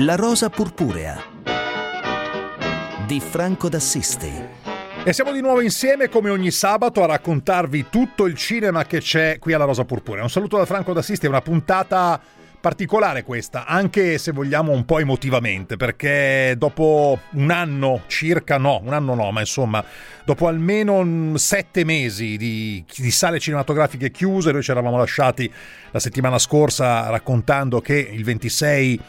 La rosa purpurea di Franco d'Assisti. E siamo di nuovo insieme come ogni sabato a raccontarvi tutto il cinema che c'è qui alla Rosa Purpurea. Un saluto da Franco d'Assisti, è una puntata particolare questa, anche se vogliamo un po' emotivamente, perché dopo un anno circa, no, un anno no, ma insomma, dopo almeno sette mesi di, di sale cinematografiche chiuse, noi ci eravamo lasciati la settimana scorsa raccontando che il 26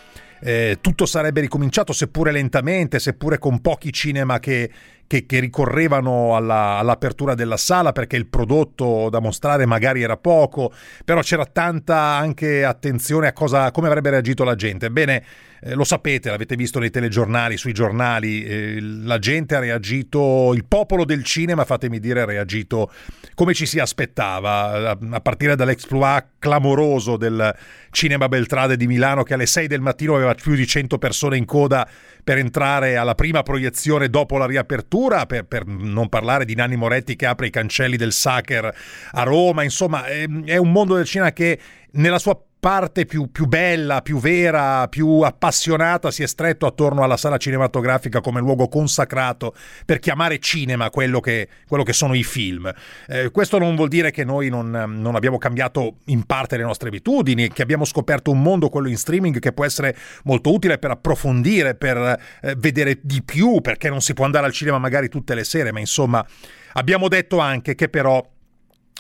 eh, tutto sarebbe ricominciato, seppure lentamente, seppure con pochi cinema che, che, che ricorrevano alla, all'apertura della sala perché il prodotto da mostrare magari era poco, però c'era tanta anche attenzione a cosa, come avrebbe reagito la gente. Ebbene, eh, lo sapete, l'avete visto nei telegiornali, sui giornali, eh, la gente ha reagito, il popolo del cinema, fatemi dire, ha reagito come ci si aspettava, a partire dall'exploit clamoroso del Cinema Beltrade di Milano che alle 6 del mattino aveva più di 100 persone in coda per entrare alla prima proiezione dopo la riapertura, per, per non parlare di Nanni Moretti che apre i cancelli del Sacher a Roma, insomma è, è un mondo del cinema che nella sua parte più, più, bella, più vera, più appassionata si è stretto attorno alla sala cinematografica come luogo consacrato per chiamare cinema quello che, quello che sono i film. Eh, questo non vuol dire che noi non, non, abbiamo cambiato in parte le nostre abitudini, che abbiamo scoperto un mondo, quello in streaming, che può essere molto utile per approfondire, per eh, vedere di più, perché non si può andare al cinema magari tutte le sere, ma insomma abbiamo detto anche che però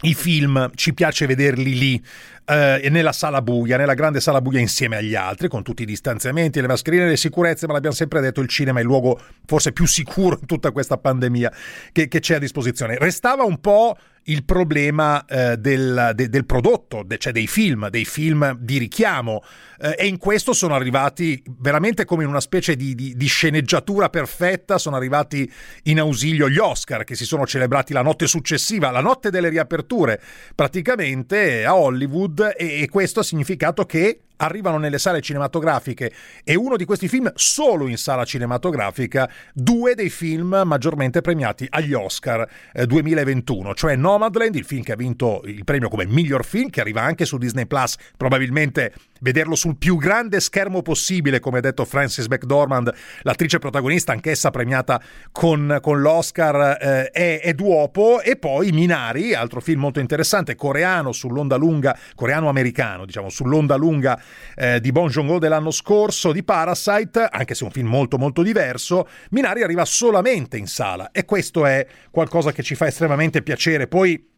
i film ci piace vederli lì eh, nella sala buia, nella grande sala buia insieme agli altri, con tutti i distanziamenti, le mascherine, le sicurezze, ma l'abbiamo sempre detto, il cinema è il luogo forse più sicuro in tutta questa pandemia che, che c'è a disposizione. Restava un po' il problema eh, del, de, del, prodotto, de, cioè dei film, dei film di richiamo. Eh, e in questo sono arrivati veramente come in una specie di, di, di, sceneggiatura perfetta, sono arrivati in ausilio gli Oscar che si sono celebrati la notte successiva, la notte delle riaperture, praticamente a Hollywood e, questo ha significato che arrivano nelle sale cinematografiche e uno di questi film solo in sala cinematografica, due dei film maggiormente premiati agli Oscar eh, 2021, cioè Nomadland, il film che ha vinto il premio come miglior film, che arriva anche su Disney Plus, probabilmente vederlo sul più grande schermo possibile, come ha detto Frances McDormand, l'attrice protagonista, anch'essa premiata con, con l'Oscar, eh, è, è Duopo, e poi Minari, altro film molto interessante, coreano sull'onda lunga, coreano-americano, diciamo, sull'onda lunga eh, di Bong Joon-ho dell'anno scorso, di Parasite, anche se un film molto molto diverso, Minari arriva solamente in sala e questo è qualcosa che ci fa estremamente piacere. Poi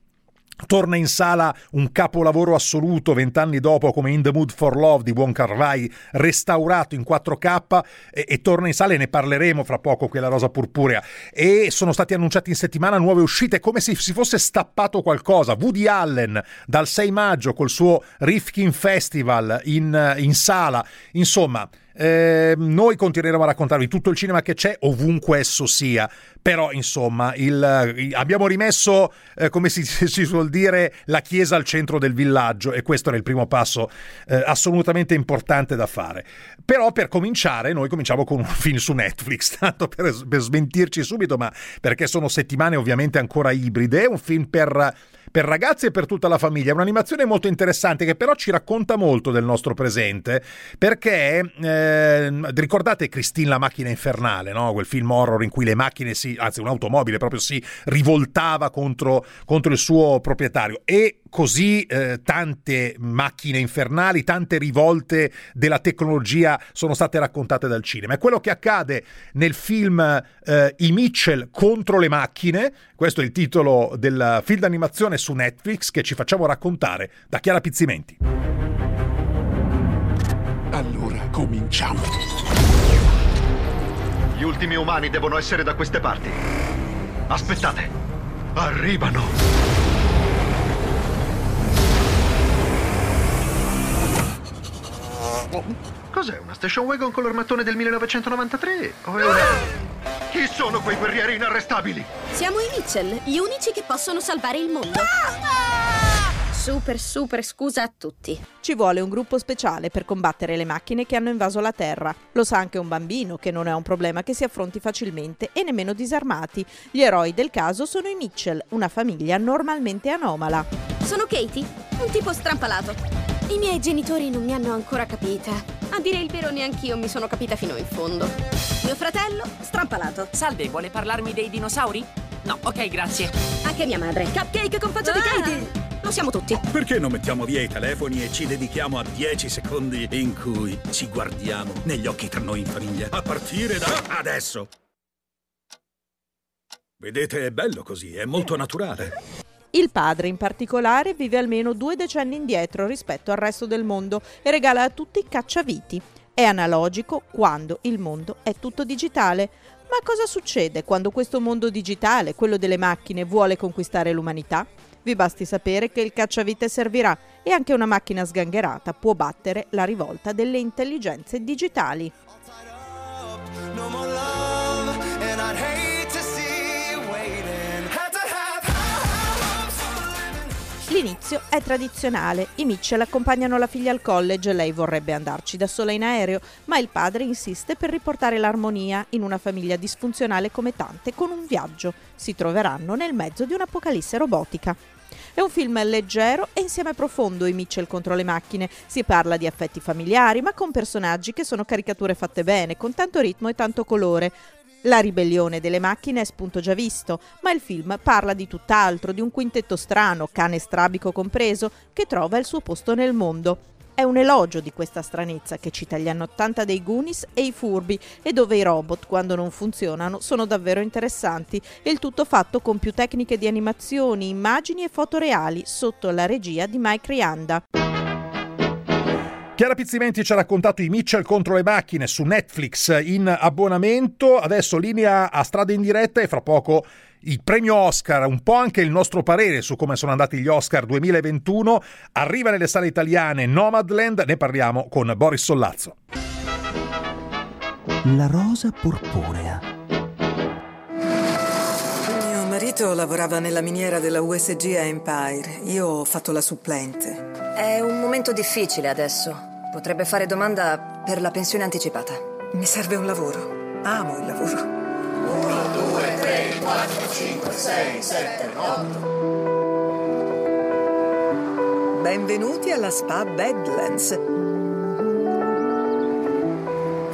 Torna in sala un capolavoro assoluto vent'anni dopo come In the Mood for Love di Wong Kar Wai, restaurato in 4K e, e, torna in sala e ne parleremo fra poco qui alla Rosa Purpurea. E sono stati annunciati in settimana nuove uscite come se si fosse stappato qualcosa. Woody Allen dal 6 maggio col suo Rifkin Festival in, in sala. Insomma eh, noi continueremo a raccontarvi tutto il cinema che c'è ovunque esso sia, però insomma il, abbiamo rimesso, eh, come si, si, suol dire, la chiesa al centro del villaggio e questo era il primo passo eh, assolutamente importante da fare. Però per cominciare noi cominciamo con un film su Netflix, tanto per, per smentirci subito, ma perché sono settimane ovviamente ancora ibride, è un film per per ragazzi e per tutta la famiglia. È un'animazione molto interessante che però ci racconta molto del nostro presente perché eh, ricordate Christine la macchina infernale, no? quel film horror in cui le macchine si, anzi un'automobile proprio si rivoltava contro, contro il suo proprietario e così eh, tante macchine infernali, tante rivolte della tecnologia sono state raccontate dal cinema. È quello che accade nel film eh, I Mitchell contro le macchine, questo è il titolo del film d'animazione su Netflix che ci facciamo raccontare da Chiara Pizzimenti. Allora cominciamo. Gli ultimi umani devono essere da queste parti. Aspettate. Arrivano. Cos'è? Una station wagon color mattone del 1993? O è una... Chi sono quei guerrieri inarrestabili? Siamo i Mitchell, gli unici che possono salvare il mondo. Super, super scusa a tutti. Ci vuole un gruppo speciale per combattere le macchine che hanno invaso la Terra. Lo sa anche un bambino, che non è un problema che si affronti facilmente e nemmeno disarmati. Gli eroi del caso sono i Mitchell, una famiglia normalmente anomala. Sono Katie, un tipo strampalato. I miei genitori non mi hanno ancora capita. A dire il vero, neanch'io mi sono capita fino in fondo. Mio fratello, strampalato. Salve, vuole parlarmi dei dinosauri? No, ok, grazie. Anche mia madre. Cupcake con faccia di Ah. Katie. Lo siamo tutti. Perché non mettiamo via i telefoni e ci dedichiamo a 10 secondi in cui ci guardiamo negli occhi tra noi in famiglia? A partire da adesso! Vedete, è bello così, è molto naturale. Il padre in particolare vive almeno due decenni indietro rispetto al resto del mondo e regala a tutti cacciaviti. È analogico quando il mondo è tutto digitale. Ma cosa succede quando questo mondo digitale, quello delle macchine, vuole conquistare l'umanità? Vi basti sapere che il cacciavite servirà e anche una macchina sgangherata può battere la rivolta delle intelligenze digitali. L'inizio è tradizionale. I Mitchell accompagnano la figlia al college, lei vorrebbe andarci da sola in aereo, ma il padre insiste per riportare l'armonia in una famiglia disfunzionale come tante con un viaggio. Si troveranno nel mezzo di un'apocalisse robotica. È un film leggero e insieme profondo i Mitchell contro le macchine. Si parla di affetti familiari, ma con personaggi che sono caricature fatte bene, con tanto ritmo e tanto colore. La ribellione delle macchine è spunto già visto, ma il film parla di tutt'altro, di un quintetto strano, cane strabico compreso, che trova il suo posto nel mondo. È un elogio di questa stranezza che cita gli anni 80 dei Goonies e i furbi e dove i robot, quando non funzionano, sono davvero interessanti e il tutto fatto con più tecniche di animazioni, immagini e foto reali sotto la regia di Mike Rianda. Chiara Pizzimenti ci ha raccontato i Mitchell contro le macchine su Netflix in abbonamento, adesso linea a strada in diretta e fra poco il premio Oscar, un po' anche il nostro parere su come sono andati gli Oscar 2021, arriva nelle sale italiane Nomadland, ne parliamo con Boris Sollazzo. La rosa purpurea. Mio marito lavorava nella miniera della USG a Empire. Io ho fatto la supplente. È un momento difficile adesso. Potrebbe fare domanda per la pensione anticipata. Mi serve un lavoro. Amo il lavoro. Benvenuti alla Spa Badlands.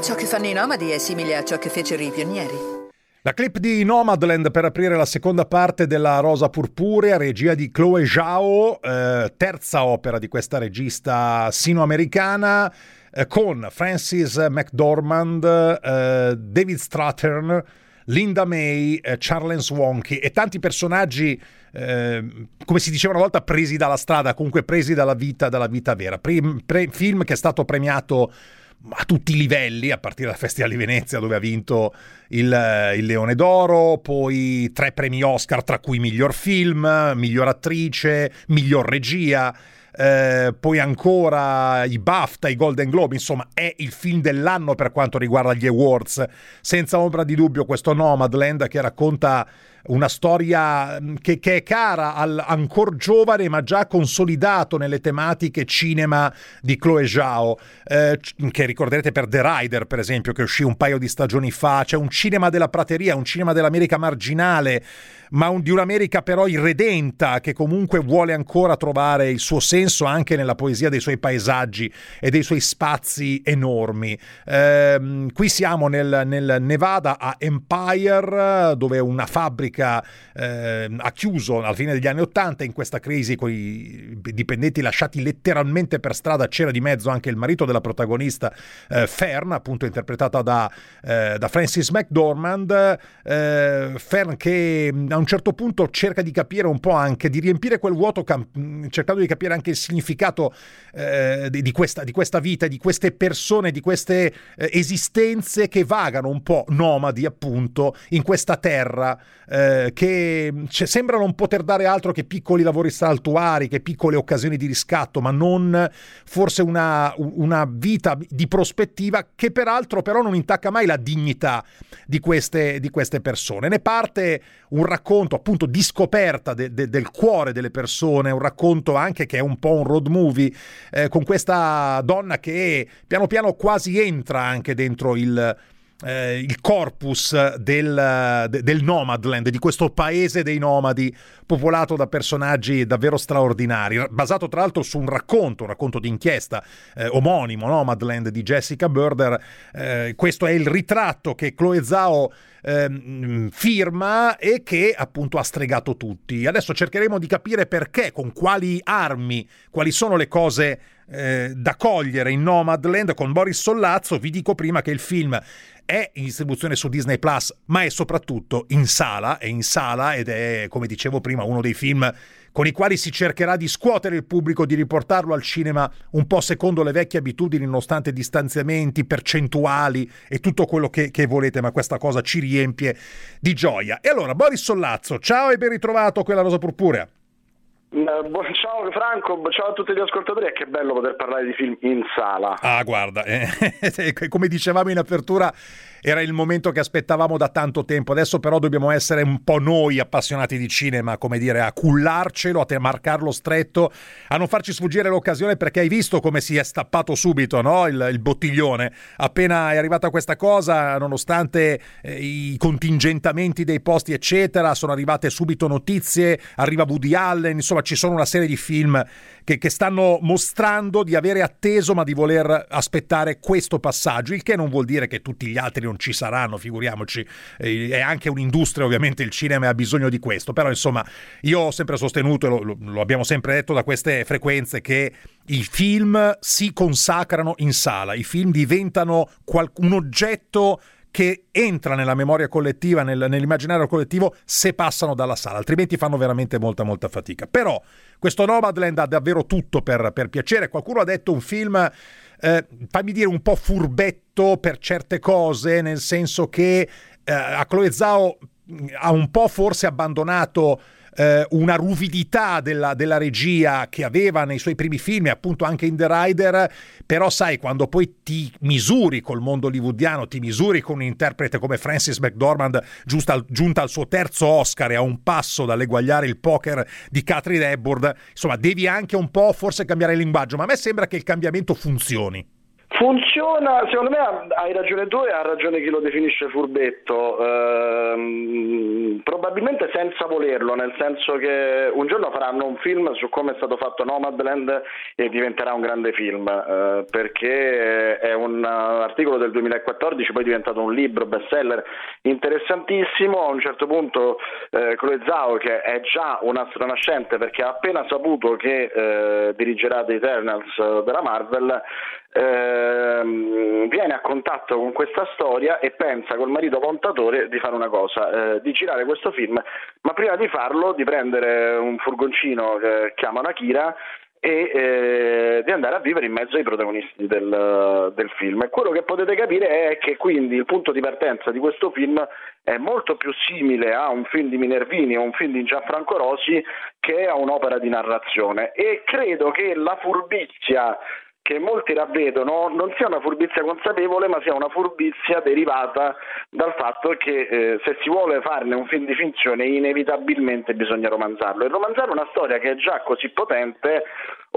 Ciò che fanno i nomadi è simile a ciò che fecero i pionieri. La clip di Nomadland per aprire la seconda parte della Rosa Purpurea, regia di Chloe Zhao, eh, terza opera di questa regista sino-americana, eh, con Francis McDormand, eh, David Strathern, Linda May, eh, Charles Wonky e tanti personaggi, eh, come si diceva una volta, presi dalla strada, comunque presi dalla vita, dalla vita vera. Pre- pre- film che è stato premiato a tutti i livelli, a partire dal Festival di Venezia dove ha vinto il, il, Leone d'Oro, poi tre premi Oscar tra cui miglior film, miglior attrice, miglior regia. Eh, poi ancora i BAFTA, i Golden Globe, insomma è il film dell'anno per quanto riguarda gli awards, senza ombra di dubbio questo Nomadland che racconta una storia che, che è cara al ancor giovane ma già consolidato nelle tematiche cinema di Chloe Zhao, eh, che ricorderete per The Rider per esempio che uscì un paio di stagioni fa, c'è un cinema della prateria, un cinema dell'America marginale, ma un, di un'America però irredenta che comunque vuole ancora trovare il suo senso anche nella poesia dei suoi paesaggi e dei suoi spazi enormi. Eh, qui siamo nel, nel Nevada a Empire dove una fabbrica eh, ha chiuso alla fine degli anni Ottanta in questa crisi con i dipendenti lasciati letteralmente per strada c'era di mezzo anche il marito della protagonista eh, Fern appunto interpretata da, eh, da Francis McDormand eh, Fern che a un certo punto cerca di capire un po' anche di riempire quel vuoto cam- cercando di capire anche il significato eh, di, di, questa, di, questa, vita di queste persone di queste eh, esistenze che vagano un po' nomadi appunto in questa terra eh, che cioè, sembrano non poter dare altro che piccoli lavori saltuari, che piccole occasioni di riscatto, ma non forse una, una vita di prospettiva che peraltro però non intacca mai la dignità di queste, di queste persone. Ne parte un racconto appunto di scoperta de, de, del cuore delle persone, un racconto anche che è un po' un road movie, eh, con questa donna che piano piano quasi entra anche dentro il eh, il corpus del, de, del Nomadland, di questo paese dei nomadi popolato da personaggi davvero straordinari, basato tra l'altro su un racconto, un racconto d'inchiesta eh, omonimo, Nomadland di Jessica Burder. Eh, questo è il ritratto che Chloe Zhao ehm, firma e che appunto ha stregato tutti. Adesso cercheremo di capire perché, con quali armi, quali sono le cose eh, da cogliere in Nomadland con Boris Sollazzo. Vi dico prima che il film è in distribuzione su Disney Plus, ma è soprattutto in sala, è in sala ed è, come dicevo prima, uno dei film con i quali si cercherà di scuotere il pubblico, di riportarlo al cinema un po' secondo le vecchie abitudini, nonostante distanziamenti, percentuali e tutto quello che, che volete, ma questa cosa ci riempie di gioia. E allora, Boris Sollazzo, ciao e ben ritrovato quella rosa purpurea. Ciao Franco, ciao a tutti gli ascoltatori, e che bello poter parlare di film in sala. Ah, guarda, eh, come dicevamo in apertura, era il momento che aspettavamo da tanto tempo. Adesso però dobbiamo essere un po' noi appassionati di cinema, come dire, a cullarcelo, a marcarlo stretto, a non farci sfuggire l'occasione perché hai visto come si è stappato subito no? il, il, bottiglione. Appena è arrivata questa cosa, nonostante eh, i contingentamenti dei posti, eccetera, sono arrivate subito notizie, arriva Woody Allen, insomma ci sono una serie di film che, che stanno mostrando di avere atteso ma di voler aspettare questo passaggio, il che non vuol dire che tutti gli altri non ci saranno, figuriamoci, è anche un'industria, ovviamente il cinema ha bisogno di questo, però insomma io ho sempre sostenuto, e lo, lo abbiamo sempre detto da queste frequenze, che i film si consacrano in sala, i film diventano qual- un oggetto che entra nella memoria collettiva, nel, nell'immaginario collettivo, se passano dalla sala, altrimenti fanno veramente molta molta fatica. Però questo Nomadland ha davvero tutto per, per piacere. Qualcuno ha detto un film eh, fammi dire, un po' furbetto per certe cose, nel senso che eh, a Chloe Zhao ha un po' forse abbandonato eh, una ruvidità della, della, regia che aveva nei suoi primi film appunto anche in The Rider, però sai, quando poi ti misuri col mondo hollywoodiano, ti misuri con un interprete come Francis McDormand, giunta, giunta al suo terzo Oscar e a un passo dall'eguagliare il poker di Catherine Hepburn, insomma, devi anche un po' forse cambiare il linguaggio, ma a me sembra che il cambiamento funzioni. Funziona, secondo me hai ragione tu e ha ragione chi lo definisce furbetto, ehm, probabilmente senza volerlo, nel senso che un giorno faranno un film su come è stato fatto Nomadland e diventerà un grande film, eh, perché è un articolo del 2014, poi è diventato un libro bestseller interessantissimo, a un certo punto eh, Chloe Zhao che è già un'astronascente perché ha appena saputo che eh, dirigerà The Eternals della Marvel, ehm, viene a contatto con questa storia e pensa col marito montatore di fare una cosa, eh, di girare questo film, ma prima di farlo di prendere un furgoncino che chiamano Akira e eh, di andare a vivere in mezzo ai protagonisti del, del, film. E quello che potete capire è che quindi il punto di partenza di questo film è molto più simile a un film di Minervini o un film di Gianfranco Rosi che a un'opera di narrazione e credo che la furbizia che molti ravvedono non sia una furbizia consapevole, ma sia una furbizia derivata dal fatto che eh, se si vuole farne un film di finzione inevitabilmente bisogna romanzarlo. E romanzare una storia che è già così potente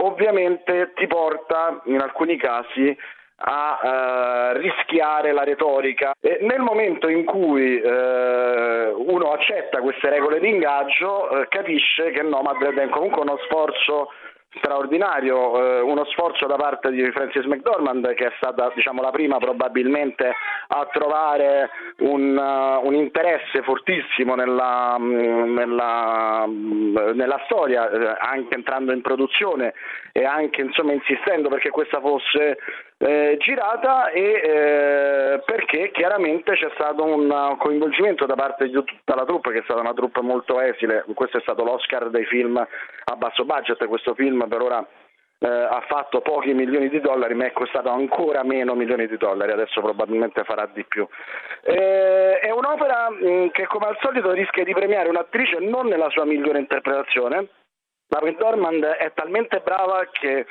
ovviamente ti porta in alcuni casi a uh, rischiare la retorica. E nel momento in cui uh, uno accetta queste regole di ingaggio, uh, capisce che Nomadland è comunque uno sforzo straordinario, eh, uno sforzo da parte di Francis McDormand che è stata diciamo, la prima probabilmente a trovare un, uh, un interesse fortissimo nella, mm, nella, mm, nella storia, eh, anche entrando in produzione e anche insomma, insistendo perché questa fosse eh, girata e eh, perché chiaramente c'è stato un coinvolgimento da parte di tutta la troupe che è stata una troupe molto esile, questo è stato l'Oscar dei film a basso budget, questo film per ora eh, ha fatto pochi milioni di dollari ma è costato ancora meno milioni di dollari, adesso probabilmente farà di più. Eh, è un'opera mh, mm, che come al solito rischia di premiare un'attrice non nella sua migliore interpretazione, la McDormand è talmente brava che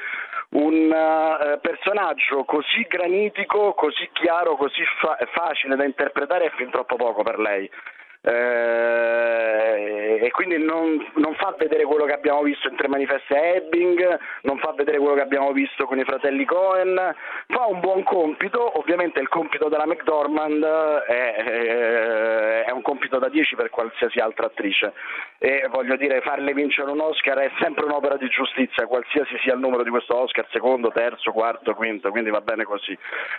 un uh, personaggio così granitico, così chiaro, così fa- facile da interpretare è fin troppo poco per lei. Eh, e quindi non, non fa vedere quello che abbiamo visto in Tre Manifesti a Ebbing, non fa vedere quello che abbiamo visto con i fratelli Cohen, fa un buon compito, ovviamente il compito della McDormand è, è- è un compito da 10 per qualsiasi altra attrice e voglio dire farle vincere un Oscar è sempre un'opera di giustizia, qualsiasi sia il numero di questo Oscar, secondo, terzo, quarto, quinto, quindi va bene così.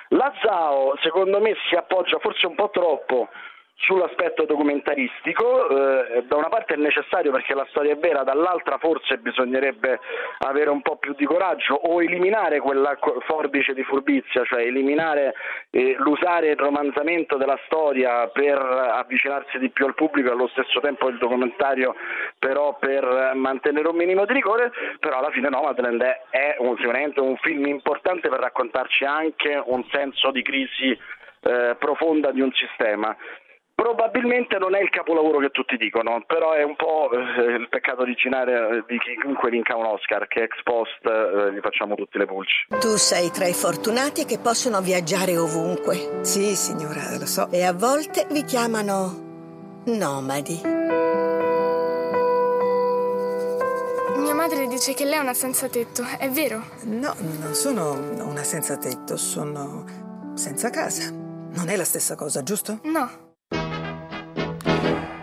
La Zao secondo me si appoggia forse un po' troppo sull'aspetto documentaristico, eh, da una parte è necessario perché la storia è vera, dall'altra forse bisognerebbe avere un po' più di coraggio o eliminare quella forbice di furbizia, cioè eliminare eh, l'usare il romanzamento della storia per avvicinarsi di più al pubblico e allo stesso tempo il documentario però per mantenere un minimo di rigore, però alla fine Nomadland è, è un- sicuramente un film importante per raccontarci anche un senso di crisi eh, profonda di un sistema. Probabilmente non è il capolavoro che tutti dicono, però è un po' eh, il peccato originale eh, di chiunque vinca un Oscar, che ex post eh, gli facciamo tutti le pulci. Tu sei tra i fortunati che possono viaggiare ovunque. Sì, signora, lo so. E a volte vi chiamano nomadi. Mia madre dice che lei è una senza tetto, è vero? No, non sono una senza tetto, sono senza casa. Non è la stessa cosa, giusto? No.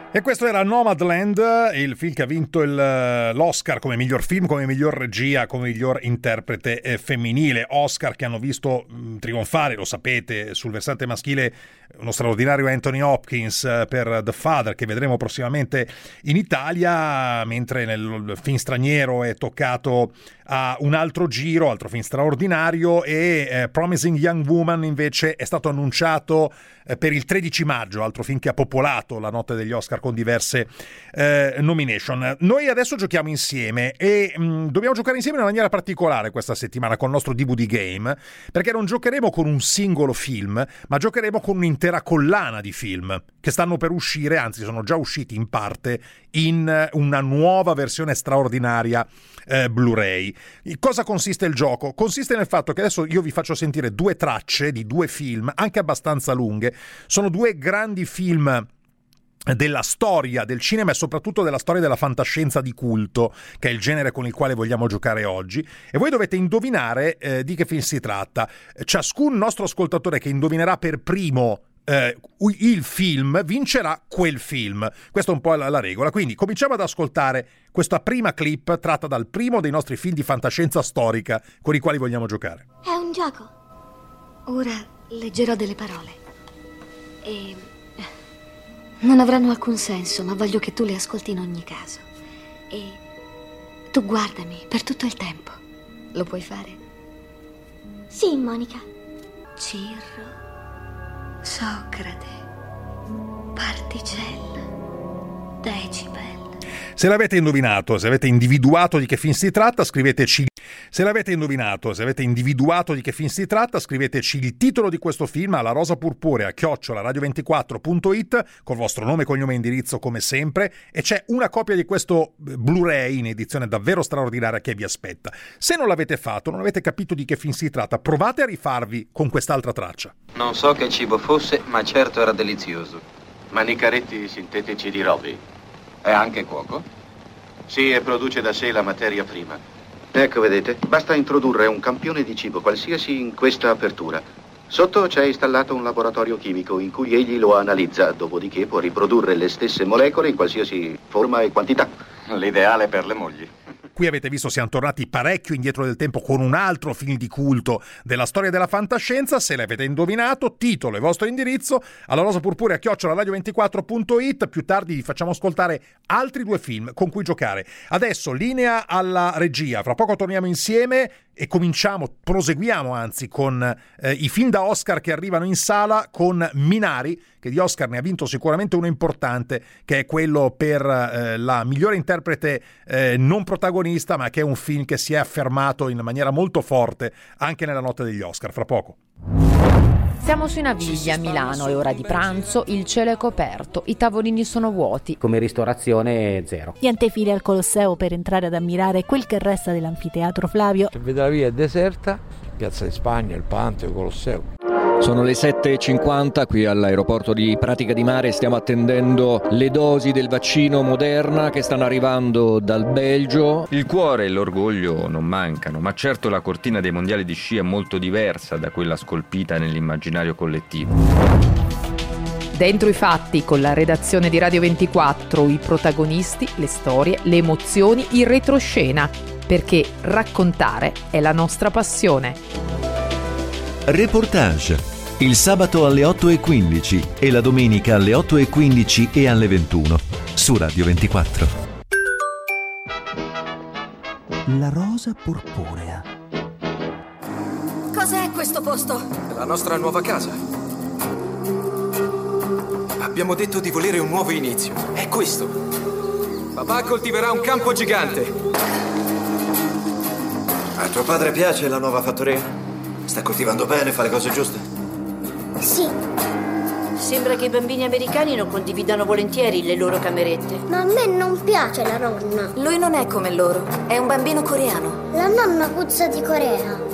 E questo era Nomadland, il film che ha vinto il, eh, l'Oscar come miglior film, come miglior regia, come miglior interprete eh, femminile. Oscar che hanno visto mh, trionfare, lo sapete, sul versante maschile uno straordinario Anthony Hopkins eh, per The Father che vedremo prossimamente in Italia, mentre nel film straniero è toccato a un altro giro, altro film straordinario e eh, Promising Young Woman invece è stato annunciato eh, per il 13 maggio, altro film che ha popolato la notte degli Oscar con diverse eh, nomination. Noi adesso giochiamo insieme e mh, dobbiamo giocare insieme in una maniera particolare questa settimana con il nostro DVD Game, perché non giocheremo con un singolo film, ma giocheremo con un'intera collana di film che stanno per uscire, anzi sono già usciti in parte, in una nuova versione straordinaria eh, Blu-ray. Cosa consiste il gioco? Consiste nel fatto che adesso io vi faccio sentire due tracce di due film, anche abbastanza lunghe. Sono due grandi film della storia del cinema e soprattutto della storia della fantascienza di culto, che è il genere con il quale vogliamo giocare oggi, e voi dovete indovinare eh, di che film si tratta. Ciascun nostro ascoltatore che indovinerà per primo eh, il film vincerà quel film. Questa è un po' la, la regola. Quindi cominciamo ad ascoltare questa prima clip tratta dal primo dei nostri film di fantascienza storica con i quali vogliamo giocare. È un gioco. Ora leggerò delle parole. E. Non avranno alcun senso, ma voglio che tu le ascolti in ogni caso. E. Tu guardami per tutto il tempo. Lo puoi fare? Sì, Monica. Cirro. Socrate. Particella. Decibel. Se l'avete indovinato, se avete individuato di che film si tratta, scriveteci. Se l'avete indovinato, se avete individuato di che film si tratta, scriveteci il titolo di questo film alla rosa purpurea chiocciola radio24.it col vostro nome, cognome e indirizzo come sempre e c'è una copia di questo eh, Blu-ray in edizione davvero straordinaria che vi aspetta. Se non l'avete fatto, non avete capito di che film si tratta, provate a rifarvi con quest'altra traccia. Non so che cibo fosse, ma certo era delizioso. Manicaretti sintetici di Roby. È anche cuoco? Sì, e produce da sé la materia prima. Ecco, vedete, basta introdurre un campione di cibo qualsiasi in questa apertura. Sotto c'è installato un laboratorio chimico in cui egli lo analizza, dopodiché può riprodurre le stesse molecole in qualsiasi forma e quantità. L'ideale per le mogli. Qui avete visto siamo tornati parecchio indietro del tempo con un altro film di culto della storia della fantascienza. Se l'avete indovinato, titolo e vostro indirizzo alla rosa purpurea chiocciola radio24.it. Più tardi vi facciamo ascoltare altri due film con cui giocare. Adesso linea alla regia. Fra poco torniamo insieme e cominciamo, proseguiamo anzi con eh, i film da Oscar che arrivano in sala con Minari, che di Oscar ne ha vinto sicuramente uno importante, che è quello per eh, la migliore interprete eh, non protagonista, ma che è un film che si è affermato in maniera molto forte anche nella notte degli Oscar. Fra poco. Siamo sui Navigli a Milano, è ora di pranzo, il cielo è coperto, i tavolini sono vuoti. Come ristorazione zero. Niente file al Colosseo per entrare ad ammirare quel che resta dell'anfiteatro Flavio. Se vede la via è deserta, Piazza di Spagna, il Panteo, il Colosseo. Sono le 7.50 qui all'aeroporto di Pratica di Mare, stiamo attendendo le dosi del vaccino Moderna che stanno arrivando dal Belgio. Il cuore e l'orgoglio non mancano, ma certo la cortina dei mondiali di sci è molto diversa da quella scolpita nell'immaginario collettivo. Dentro i fatti, con la redazione di Radio 24, i protagonisti, le storie, le emozioni, il retroscena, perché raccontare è la nostra passione. Reportage. Il sabato alle 8.15 e la domenica alle 8.15 e alle 21 su Radio 24. La rosa purpurea. Cos'è questo posto? La nostra nuova casa. Abbiamo detto di volere un nuovo inizio. È questo. Papà coltiverà un campo gigante. A tuo padre piace la nuova fattoria? Sta coltivando bene, fa le cose giuste? Sì. Sembra che i bambini americani non condividano volentieri le loro camerette. Ma a me non piace la nonna. Lui non è come loro, è un bambino coreano. La nonna puzza di Corea.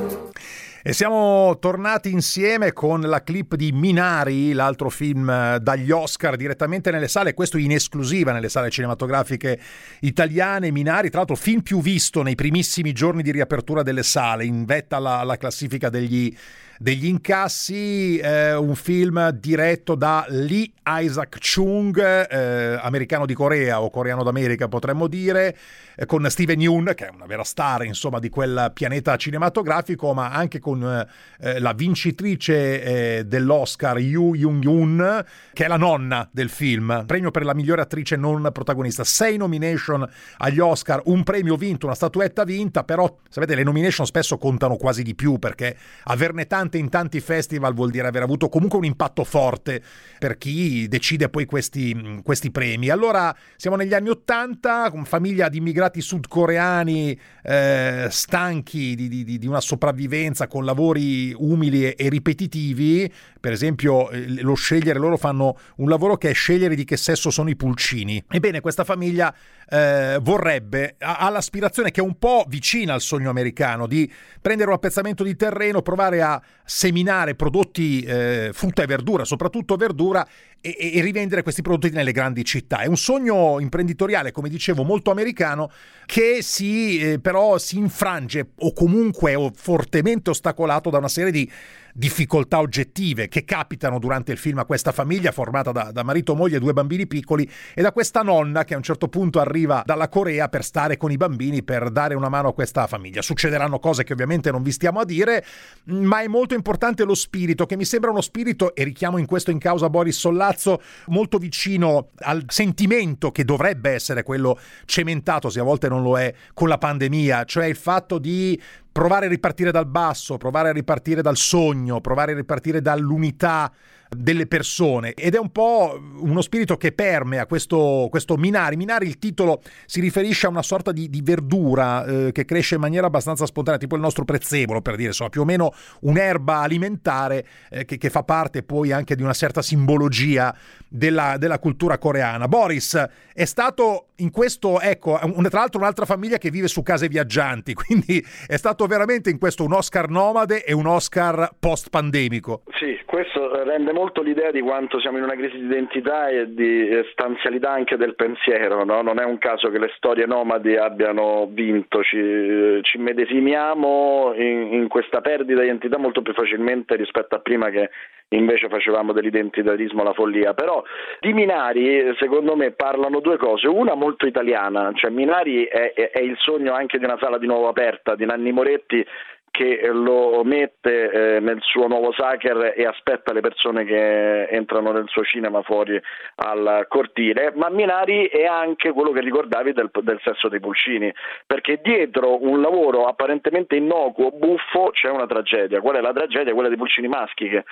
E siamo tornati insieme con la clip di Minari, l'altro film eh, dagli Oscar direttamente nelle sale, questo in esclusiva nelle sale cinematografiche italiane. Minari, tra l'altro, film più visto nei primissimi giorni di riapertura delle sale, in vetta alla, alla classifica degli, degli incassi, eh, un film diretto da Lee Isaac Chung, eh, americano di Corea o coreano d'America potremmo dire, eh, con Steven Yeun, che è una vera star insomma di quel pianeta cinematografico, ma anche con eh, la vincitrice eh, dell'Oscar Yoo Jung-yoon, che è la nonna del film, premio per la migliore attrice non protagonista, sei nomination agli Oscar, un premio vinto, una statuetta vinta, però sapete le nomination spesso contano quasi di più perché averne tante in tanti festival vuol dire aver avuto comunque un impatto forte per chi decide poi questi, questi premi. Allora siamo negli anni Ottanta, con famiglia di immigrati sudcoreani eh, stanchi di, di, di, una sopravvivenza con lavori umili e, e ripetitivi, per esempio eh, lo scegliere, loro fanno un lavoro che è scegliere di che sesso sono i pulcini. Ebbene, questa famiglia eh, vorrebbe, ha, ha l'aspirazione che è un po' vicina al sogno americano di prendere un appezzamento di terreno, provare a seminare prodotti eh, frutta e verdura, soprattutto verdura, e, e, rivendere questi prodotti nelle grandi città. È un sogno imprenditoriale, come dicevo, molto americano, che si, eh, però si infrange o comunque è fortemente ostacolato da una serie di difficoltà oggettive che capitano durante il film a questa famiglia formata da, da, marito, moglie e due bambini piccoli e da questa nonna che a un certo punto arriva dalla Corea per stare con i bambini, per dare una mano a questa famiglia. Succederanno cose che ovviamente non vi stiamo a dire, ma è molto importante lo spirito, che mi sembra uno spirito, e richiamo in questo in causa Boris Sollazzo, molto vicino al sentimento che dovrebbe essere quello cementato, se a volte non lo è, con la pandemia, cioè il fatto di provare a ripartire dal basso, provare a ripartire dal sogno, provare a ripartire dall'unità delle persone ed è un po' uno spirito che permea questo, questo Minari. Minari il titolo si riferisce a una sorta di, di verdura eh, che cresce in maniera abbastanza spontanea, tipo il nostro prezzemolo per dire, insomma più o meno un'erba alimentare eh, che, che, fa parte poi anche di una certa simbologia della, della, cultura coreana. Boris è stato in questo, ecco, un, tra l'altro un'altra famiglia che vive su case viaggianti, quindi è stato veramente in questo un Oscar nomade e un Oscar post pandemico. Sì, questo rende molto molto l'idea di quanto siamo in una crisi di identità e di stanzialità anche del pensiero, no? non è un caso che le storie nomadi abbiano vinto, ci, ci medesimiamo in, in, questa perdita di identità molto più facilmente rispetto a prima che invece facevamo dell'identitarismo la follia, però di Minari secondo me parlano due cose, una molto italiana, cioè Minari è, è, è il sogno anche di una sala di nuovo aperta, di Nanni Moretti che lo mette eh, nel suo nuovo Sacher e aspetta le persone che entrano nel suo cinema fuori al cortile, ma Minari è anche quello che ricordavi del, del sesso dei pulcini, perché dietro un lavoro apparentemente innocuo, buffo, c'è una tragedia. Qual è la tragedia? Quella dei pulcini maschi che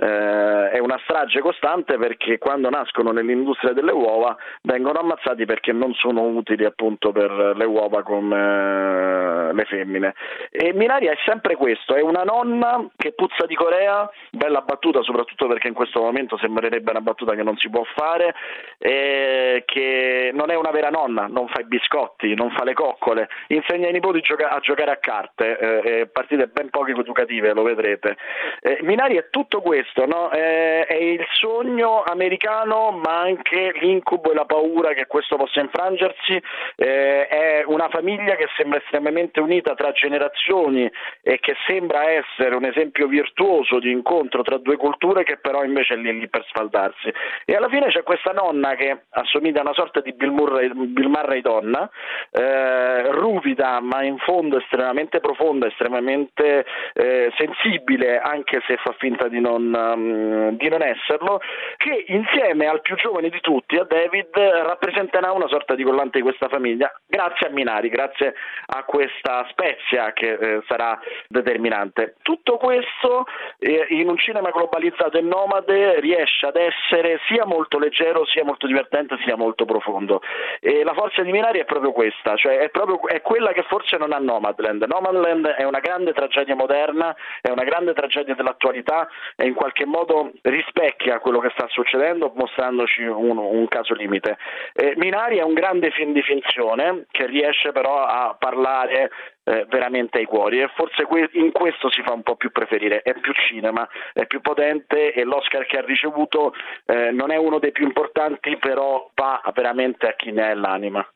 eh, è una strage costante perché quando nascono nell'industria delle uova vengono ammazzati perché non sono utili appunto per le uova come eh, le femmine. E Minaria è sempre questo, è una nonna che puzza di Corea, bella battuta soprattutto perché in questo momento sembrerebbe una battuta che non si può fare, eh, che non è una vera nonna, non fa i biscotti, non fa le coccole, insegna ai nipoti gioca- a giocare a carte, eh, partite ben poco educative, lo vedrete. Eh, Minari è tutto questo, no? eh, è il sogno americano ma anche l'incubo e la paura che questo possa infrangersi, eh, è una famiglia che sembra estremamente unita tra generazioni e che sembra essere un esempio virtuoso di incontro tra due culture che però invece è lì, lì per sfaldarsi. E alla fine c'è questa nonna che assomiglia a una sorta di Bill Murray, Bill Murray donna, eh, ruvida ma in fondo estremamente profonda, estremamente eh, sensibile anche se fa finta di non, um, di non, esserlo, che insieme al più giovane di tutti, a David, rappresenterà una sorta di collante di questa famiglia, grazie a Minari, grazie a questa spezia che eh, sarà determinante. Tutto questo eh, in un cinema globalizzato e nomade riesce ad essere sia molto leggero, sia molto divertente, sia molto profondo. E la forza di Minari è proprio questa, cioè è, proprio, è quella che forse non ha Nomadland. Nomadland è una grande tragedia moderna, è una grande tragedia dell'attualità e in qualche modo rispecchia quello che sta succedendo mostrandoci un, un caso limite. Eh, Minari è un grande film di finzione che riesce però a parlare eh, veramente ai cuori e forse que- in questo si fa un po' più preferire, è più cinema, è più potente e l'Oscar che ha ricevuto eh, non è uno dei più importanti però va veramente a chi ne è l'anima.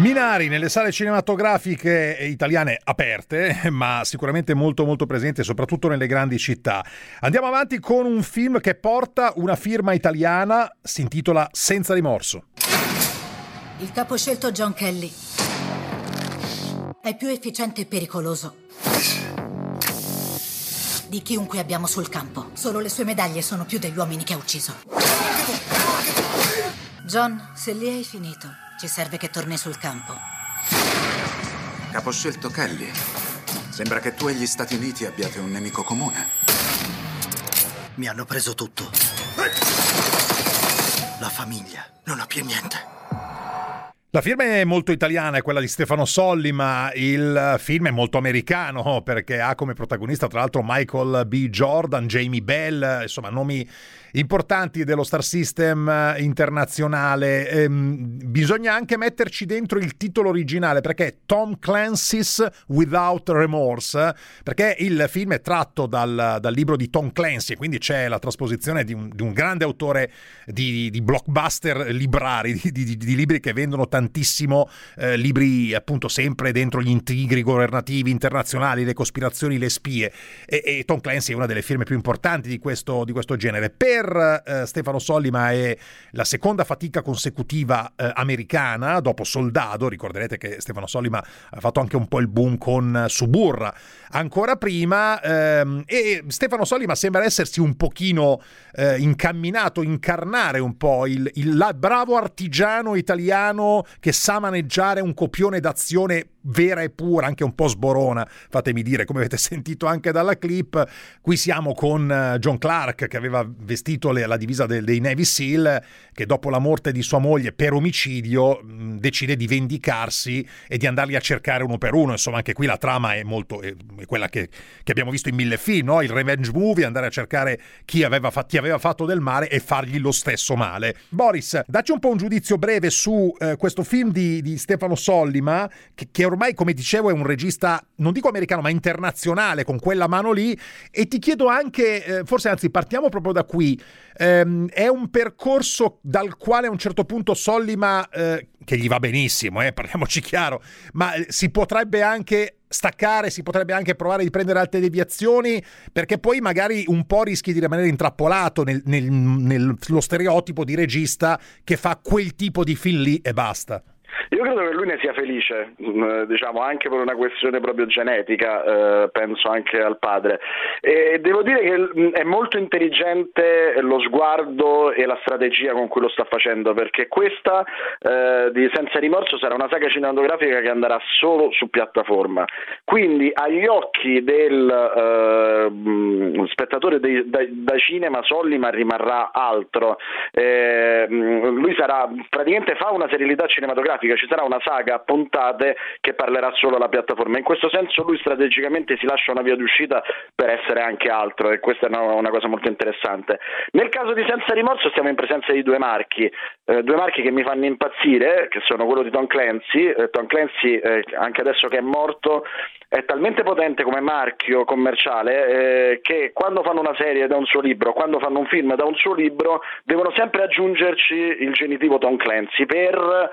Minari nelle sale cinematografiche italiane aperte, ma sicuramente molto molto presente soprattutto nelle grandi città. Andiamo avanti con un film che porta una firma italiana, si intitola Senza rimorso. Il capo scelto John Kelly è più efficiente e pericoloso di chiunque abbiamo sul campo. Solo le sue medaglie sono più degli uomini che ha ucciso. John, se li hai finito, ci serve che torni sul campo. Caposcelto Kelly, sembra che tu e gli Stati Uniti abbiate un nemico comune. Mi hanno preso tutto. La famiglia. Non ho più niente. La firma è molto italiana, è quella di Stefano Solli, ma il film è molto americano perché ha come protagonista tra l'altro Michael B. Jordan, Jamie Bell, insomma nomi importanti dello Star System eh, internazionale. Ehm, bisogna anche metterci dentro il titolo originale perché è Tom Clancy's Without Remorse, perché il film è tratto dal, dal libro di Tom Clancy, quindi c'è la trasposizione di un, di un grande autore di, di, blockbuster librari, di, di, libri che vendono tantissimo, eh, libri appunto sempre dentro gli intrighi governativi internazionali, le cospirazioni, le spie. E, e Tom Clancy è una delle firme più importanti di questo, questo genere. Per per eh, Stefano Sollima è la seconda fatica consecutiva eh, americana dopo Soldado. Ricorderete che Stefano Sollima ha fatto anche un po' il boom con Suburra ancora prima. Ehm, e Stefano Sollima sembra essersi un pochino eh, incamminato, incarnare un po' il, il bravo artigiano italiano che sa maneggiare un copione d'azione vera e pura, anche un po' sborona, fatemi dire, come avete sentito anche dalla clip. Qui siamo con eh, John Clark che aveva vestito vestito la divisa dei Navy SEAL, che dopo la morte di sua moglie per omicidio decide di vendicarsi e di andarli a cercare uno per uno. Insomma, anche qui la trama è molto è quella che, che, abbiamo visto in mille film, no? il revenge movie, andare a cercare chi aveva, fa- chi aveva, fatto del male e fargli lo stesso male. Boris, dacci un po' un giudizio breve su eh, questo film di, di Stefano Sollima, che, che ormai, come dicevo, è un regista, non dico americano, ma internazionale, con quella mano lì, e ti chiedo anche, eh, forse anzi partiamo proprio da qui, ehm, è un percorso dal quale a un certo punto Sollima, eh, che gli va benissimo, eh, parliamoci chiaro, ma eh, si potrebbe anche staccare, si potrebbe anche provare di prendere altre deviazioni, perché poi magari un po' rischi di rimanere intrappolato nel, nel, nello stereotipo di regista che fa quel tipo di film lì e basta. Io credo che lui ne sia felice, mm, diciamo anche per una questione proprio genetica, eh, penso anche al padre. E devo dire che mm, è molto intelligente lo sguardo e la strategia con cui lo sta facendo, perché questa eh, di Senza rimorso sarà una saga cinematografica che andrà solo su piattaforma. Quindi agli occhi del eh, spettatore dei, da, da, cinema Sollima rimarrà altro. Eh, lui sarà praticamente fa una serialità cinematografica, ci sarà una saga a puntate che parlerà solo alla piattaforma. In questo senso lui strategicamente si lascia una via d'uscita per essere anche altro e questa è una, una cosa molto interessante. Nel caso di Senza rimorso stiamo in presenza di due marchi, eh, due marchi che mi fanno impazzire, che sono quello di Tom Clancy. Eh, Tom Clancy, eh, anche adesso che è morto, è talmente potente come marchio commerciale eh, che quando fanno una serie da un suo libro, quando fanno un film da un suo libro, devono sempre aggiungerci il genitivo Tom Clancy per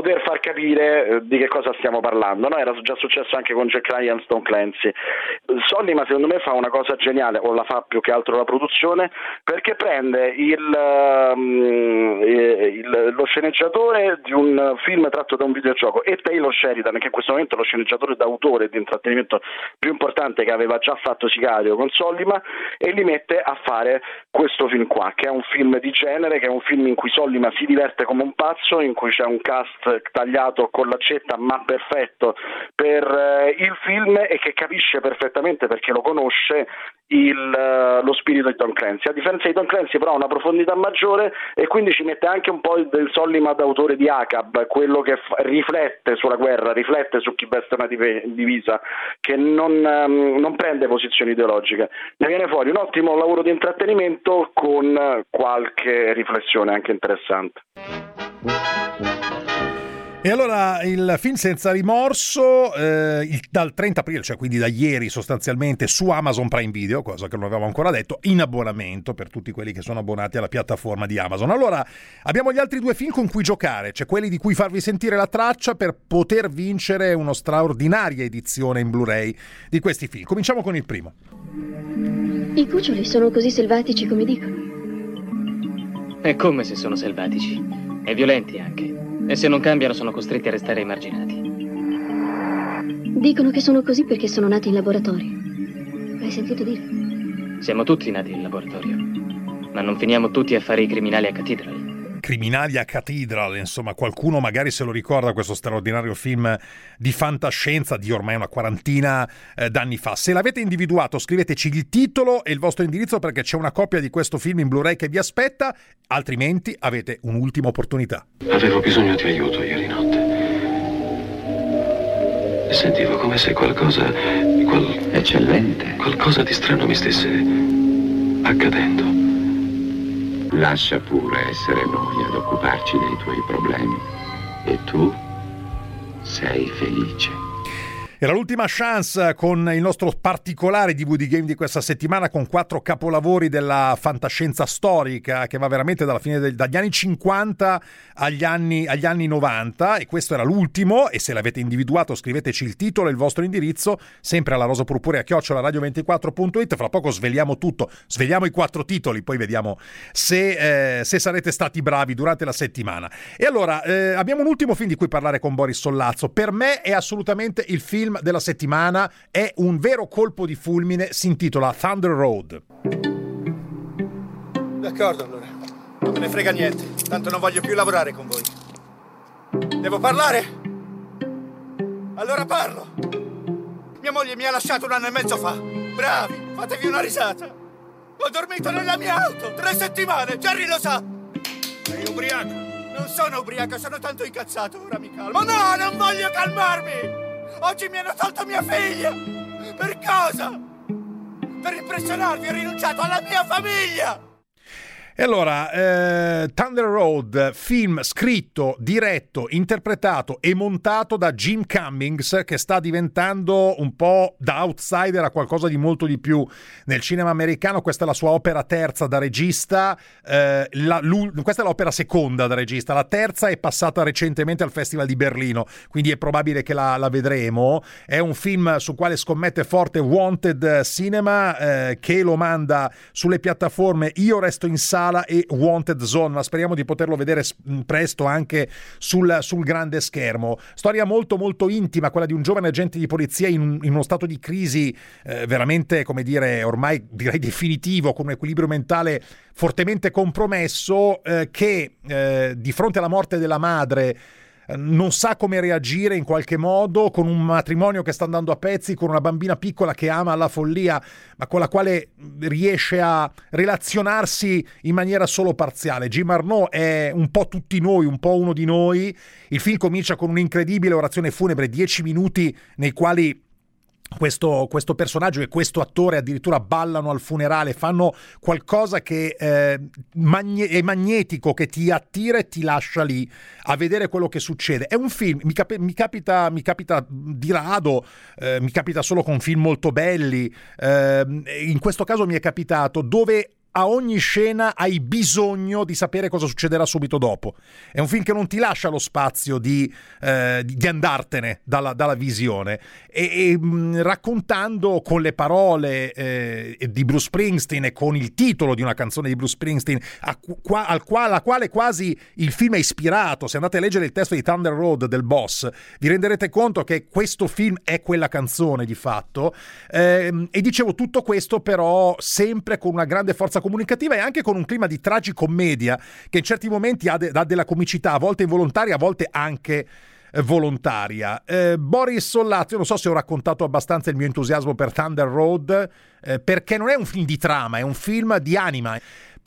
poter far capire eh, di che cosa stiamo parlando. No? Era già successo anche con Jack Ryan Stone Clancy. Sollima secondo me fa una cosa geniale, o la fa più che altro la produzione, perché prende il, um, il, lo sceneggiatore di un film tratto da un videogioco e Taylor Sheridan, che in questo momento è lo sceneggiatore d'autore di intrattenimento più importante che aveva già fatto Sicario con Sollima, e li mette a fare questo film qua, che è un film di genere, che è un film in cui Sollima si diverte come un pazzo, in cui c'è un cast tagliato con l'accetta ma perfetto per eh, il film e che capisce perfettamente perché lo conosce il, eh, lo spirito di Tom Clancy. A differenza di Tom Clancy però ha una profondità maggiore e quindi ci mette anche un po' del Sollima d'autore di Acab, quello che f- riflette sulla guerra, riflette su chi veste una div- divisa, che non, um, non prende posizioni ideologiche. Ne viene fuori un ottimo lavoro di intrattenimento con qualche riflessione anche interessante. E allora il film Senza rimorso eh, il, dal 30 aprile, cioè quindi da ieri sostanzialmente su Amazon Prime Video, cosa che non avevamo ancora detto, in abbonamento per tutti quelli che sono abbonati alla piattaforma di Amazon. Allora abbiamo gli altri due film con cui giocare, cioè quelli di cui farvi sentire la traccia per poter vincere una straordinaria edizione in Blu-ray di questi film. Cominciamo con il primo. I cuccioli sono così selvatici come dicono. È come se sono selvatici. E violenti anche. E se non cambiano sono costretti a restare emarginati. Dicono che sono così perché sono nati in laboratorio. L'hai sentito dire? Siamo tutti nati in laboratorio. Ma non finiamo tutti a fare i criminali a Cathedral. Criminali a Cathedral, insomma, qualcuno magari se lo ricorda questo straordinario film di fantascienza di ormai una quarantina eh, d'anni fa. Se l'avete individuato, scriveteci il titolo e il vostro indirizzo perché c'è una copia di questo film in Blu-ray che vi aspetta, altrimenti avete un'ultima opportunità. Avevo bisogno di aiuto ieri notte. Sentivo come se qualcosa. Qual... Eccellente. Qualcosa di strano mi stesse accadendo. Lascia pure essere noi ad occuparci dei tuoi problemi. E tu sei felice. Era l'ultima chance con il nostro particolare DVD game di questa settimana con quattro capolavori della fantascienza storica che va veramente dalla fine del, dagli anni 50 agli anni, agli anni 90 e questo era l'ultimo e se l'avete individuato scriveteci il titolo e il vostro indirizzo sempre alla rosa purpurea chiocciola radio24.it fra poco sveliamo tutto, sveliamo i quattro titoli poi vediamo se, eh, se sarete stati bravi durante la settimana. E allora eh, abbiamo un ultimo film di cui parlare con Boris Sollazzo. Per me è assolutamente il film film della settimana è un vero colpo di fulmine, si intitola Thunder Road. D'accordo allora, non me ne frega niente, tanto non voglio più lavorare con voi. Devo parlare? Allora parlo. Mia moglie mi ha lasciato un anno e mezzo fa. Bravi, fatevi una risata. Ho dormito nella mia auto tre settimane, Jerry lo sa. Sei ubriaco? Non sono ubriaco, sono tanto incazzato, ora mi calmo. No, non voglio calmarmi! Oggi mi hanno tolto mia figlia! Per cosa? Per impressionarvi ho rinunciato alla mia famiglia! E allora, eh, Thunder Road, film scritto, diretto, interpretato e montato da Jim Cummings, che sta diventando un po' da outsider a qualcosa di molto di più nel cinema americano. Questa è la sua opera terza da regista, eh, la, questa è l'opera seconda da regista. La terza è passata recentemente al Festival di Berlino, quindi è probabile che la, la vedremo. È un film su quale scommette forte Wanted Cinema, eh, che lo manda sulle piattaforme Io resto in sala sala e Wanted Zone, speriamo di poterlo vedere presto anche sul, sul grande schermo. Storia molto molto intima, quella di un giovane agente di polizia in, in uno stato di crisi eh, veramente, come dire, ormai direi definitivo, con un equilibrio mentale fortemente compromesso, eh, che eh, di fronte alla morte della madre non sa come reagire in qualche modo con un matrimonio che sta andando a pezzi, con una bambina piccola che ama alla follia, ma con la quale riesce a relazionarsi in maniera solo parziale. Jim Arnaud è un po' tutti noi, un po' uno di noi. Il film comincia con un'incredibile orazione funebre, dieci minuti nei quali questo, questo, personaggio e questo attore addirittura ballano al funerale, fanno qualcosa che eh, magne- è magnetico, che ti attira e ti lascia lì a vedere quello che succede. È un film, mi, cap- mi capita, mi capita di rado, eh, mi capita solo con film molto belli, eh, in questo caso mi è capitato dove a ogni scena hai bisogno di sapere cosa succederà subito dopo. È un film che non ti lascia lo spazio di, eh, di andartene dalla, dalla visione. E, e mh, raccontando con le parole eh, di Bruce Springsteen e con il titolo di una canzone di Bruce Springsteen, a, qua, al quale, alla quale quasi il film è ispirato, se andate a leggere il testo di Thunder Road del boss, vi renderete conto che questo film è quella canzone di fatto. Eh, e dicevo tutto questo però sempre con una grande forza comunicativa e anche con un clima di tragicommedia che in certi momenti ha, de- ha della comicità, a volte involontaria, a volte anche eh, volontaria. Eh, Boris Sollazzo, io non so se ho raccontato abbastanza il mio entusiasmo per Thunder Road, eh, perché non è un film di trama, è un film di anima.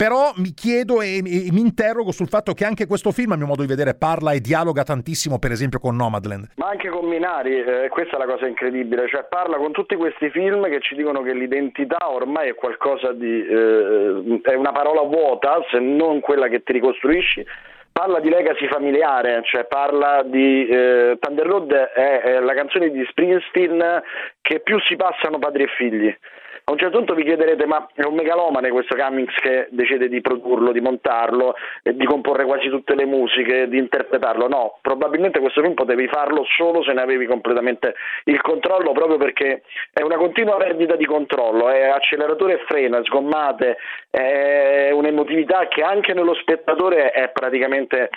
Però mi chiedo e, e, mi interrogo sul fatto che anche questo film, a mio modo di vedere, parla e dialoga tantissimo, per esempio, con Nomadland. Ma anche con Minari, eh, questa è la cosa incredibile, cioè parla con tutti questi film che ci dicono che l'identità ormai è qualcosa di... Eh, è una parola vuota, se non quella che ti ricostruisci, parla di legacy familiare, cioè parla di eh, Thunder Road è, è, la canzone di Springsteen che più si passano padri e figli. A un certo punto vi chiederete ma è un megalomane questo Cummings che decide di produrlo, di montarlo, di comporre quasi tutte le musiche, di interpretarlo? No, probabilmente questo film potevi farlo solo se ne avevi completamente il controllo proprio perché è una continua perdita di controllo, è acceleratore e freno, è sgommate, è un'emotività che anche nello spettatore è praticamente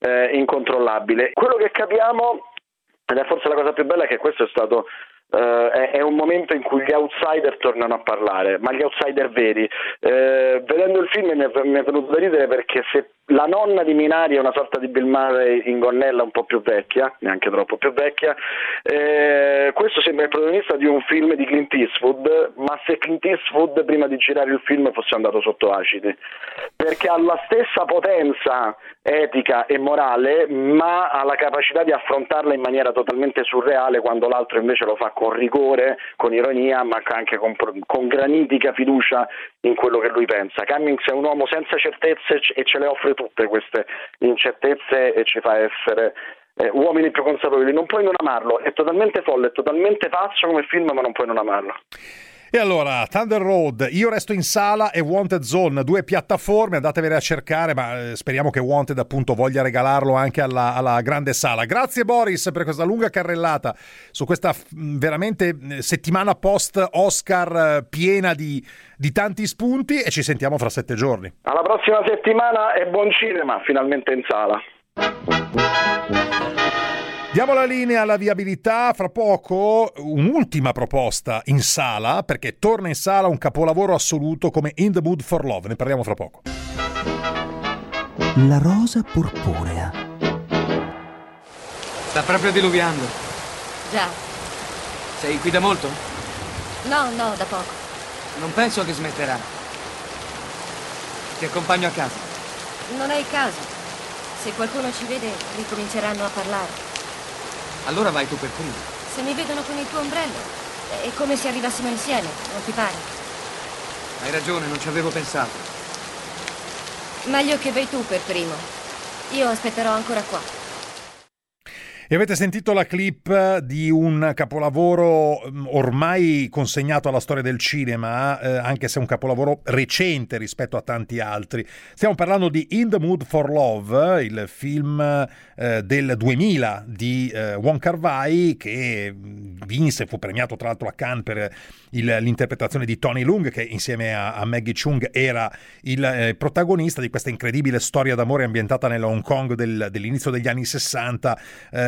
eh, incontrollabile. Quello che capiamo, ed è forse la cosa più bella, che questo è stato Uh, è, è, un momento in cui gli outsider tornano a parlare, ma gli outsider veri. Uh, vedendo il film mi è, mi è, venuto da ridere perché se la nonna di Minari è una sorta di Bill Murray in gonnella un po' più vecchia, neanche troppo più vecchia, eh, questo sembra il protagonista di un film di Clint Eastwood, ma se Clint Eastwood prima di girare il film fosse andato sotto acidi, perché ha la stessa potenza etica e morale, ma ha la capacità di affrontarla in maniera totalmente surreale quando l'altro invece lo fa con rigore, con ironia, ma anche con, con granitica fiducia in quello che lui pensa. Cummings è un uomo senza certezze e ce le offre tutte queste incertezze e ci fa essere eh, uomini più consapevoli. Non puoi non amarlo, è totalmente folle, è totalmente pazzo come film, ma non puoi non amarlo. E allora, Thunder Road, io resto in sala e Wanted Zone, due piattaforme, andatevele a cercare, ma eh, speriamo che Wanted appunto voglia regalarlo anche alla, alla, grande sala. Grazie Boris per questa lunga carrellata su questa veramente settimana post Oscar piena di, di tanti spunti e ci sentiamo fra sette giorni. Alla prossima settimana e buon cinema, finalmente in sala. Diamo la linea alla viabilità, fra poco un'ultima proposta in sala, perché torna in sala un capolavoro assoluto come In the Mood for Love, ne parliamo fra poco. La rosa purpurea. Sta proprio diluviando. Già. Sei qui da molto? No, no, da poco. Non penso che smetterà. Ti accompagno a casa. Non è il caso. Se qualcuno ci vede, ricominceranno a parlare. Allora vai tu per primo. Se mi vedono con il tuo ombrello, è come se arrivassimo insieme, non ti pare? Hai ragione, non ci avevo pensato. Meglio che vai tu per primo. Io aspetterò ancora qua. E avete sentito la clip di un capolavoro mm, ormai consegnato alla storia del cinema, eh, anche se è un capolavoro recente rispetto a tanti altri. Stiamo parlando di In the Mood for Love, il film eh, del 2000 di eh, Wong Kar Wai che mm, vinse, fu premiato tra l'altro a Cannes per il, l'interpretazione di Tony Lung che insieme a, a Maggie Chung era il eh, protagonista di questa incredibile storia d'amore ambientata nella Hong Kong del, dell'inizio degli anni 60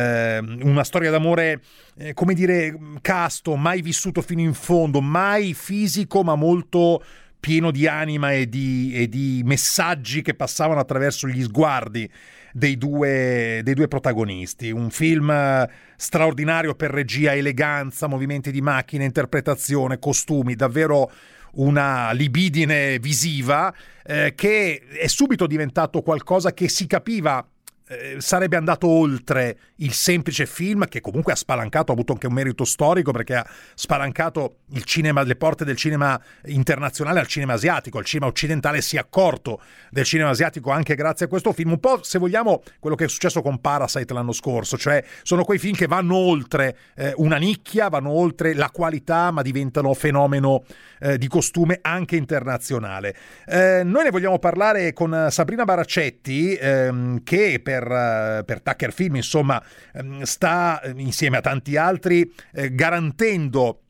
eh, una storia d'amore, eh, come dire, casto, mai vissuto fino in fondo, mai fisico, ma molto pieno di anima e di, e di messaggi che passavano attraverso gli sguardi dei due, dei due, protagonisti. Un film straordinario per regia, eleganza, movimenti di macchina, interpretazione, costumi, davvero una libidine visiva eh, che è subito diventato qualcosa che si capiva eh, sarebbe andato oltre il semplice film che comunque ha spalancato, ha avuto anche un merito storico perché ha spalancato il cinema, le porte del cinema internazionale al cinema asiatico, il cinema occidentale si è accorto del cinema asiatico anche grazie a questo film, un po' se vogliamo quello che è successo con Parasite l'anno scorso, cioè sono quei film che vanno oltre eh, una nicchia, vanno oltre la qualità ma diventano fenomeno eh, di costume anche internazionale. Eh, noi ne vogliamo parlare con Sabrina Baraccetti ehm, che per per, eh, per Tucker Film, insomma, ehm, sta eh, insieme a tanti altri eh, garantendo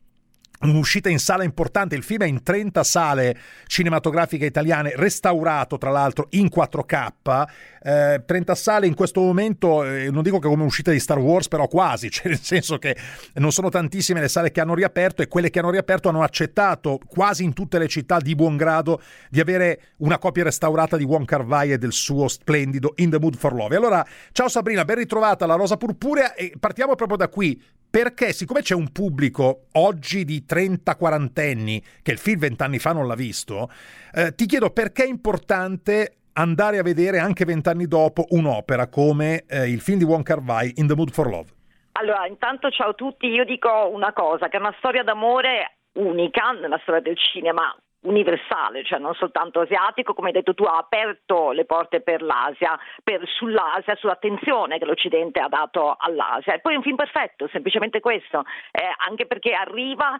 un'uscita in sala importante, il film è in 30 sale cinematografiche italiane, restaurato tra l'altro in 4K, eh, 30 sale in questo momento, eh, non dico che come uscita di Star Wars, però quasi, cioè nel senso che non sono tantissime le sale che hanno riaperto e quelle che hanno riaperto hanno accettato quasi in tutte le città di buon grado di avere una copia restaurata di Wong Kar e del suo splendido In the Mood for Love. allora, ciao Sabrina, ben ritrovata la Rosa Purpurea e partiamo proprio da qui perché siccome c'è un pubblico oggi di 30-40 anni che il film vent'anni fa non l'ha visto, eh, ti chiedo perché è importante andare a vedere anche vent'anni dopo un'opera come eh, il film di Wong Kar Wai In the Mood for Love. Allora, intanto ciao a tutti, io dico una cosa, che è una storia d'amore unica nella storia del cinema, universale, cioè non soltanto asiatico, come hai detto tu, ha aperto le porte per l'Asia, per, sull'Asia, sull'attenzione che l'Occidente ha dato all'Asia. E poi è un film perfetto, semplicemente questo, eh, anche perché arriva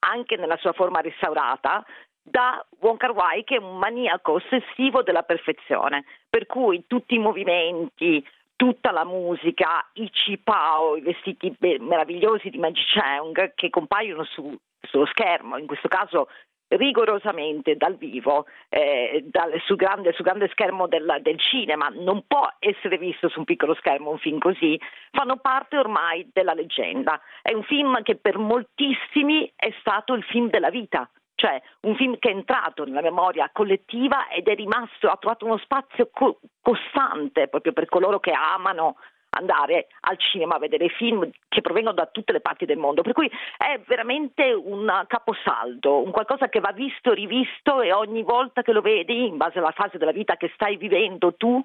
anche nella sua forma restaurata da Wong Kar Wai che è un maniaco ossessivo della perfezione, per cui tutti i movimenti, tutta la musica, i cipao, i vestiti meravigliosi di Maggie Cheung che compaiono su, sullo schermo, in questo caso rigorosamente dal vivo, eh, dal, sul, grande, sul, grande, schermo del, del, cinema, non può essere visto su un piccolo schermo un film così, fanno parte ormai della leggenda. È un film che per moltissimi è stato il film della vita. Cioè un film che è entrato nella memoria collettiva ed è rimasto, ha trovato uno spazio co- costante proprio per coloro che amano andare al cinema a vedere film che provengono da tutte le parti del mondo, per cui è veramente un caposaldo, un qualcosa che va visto, rivisto e ogni volta che lo vedi, in base alla fase della vita che stai vivendo tu,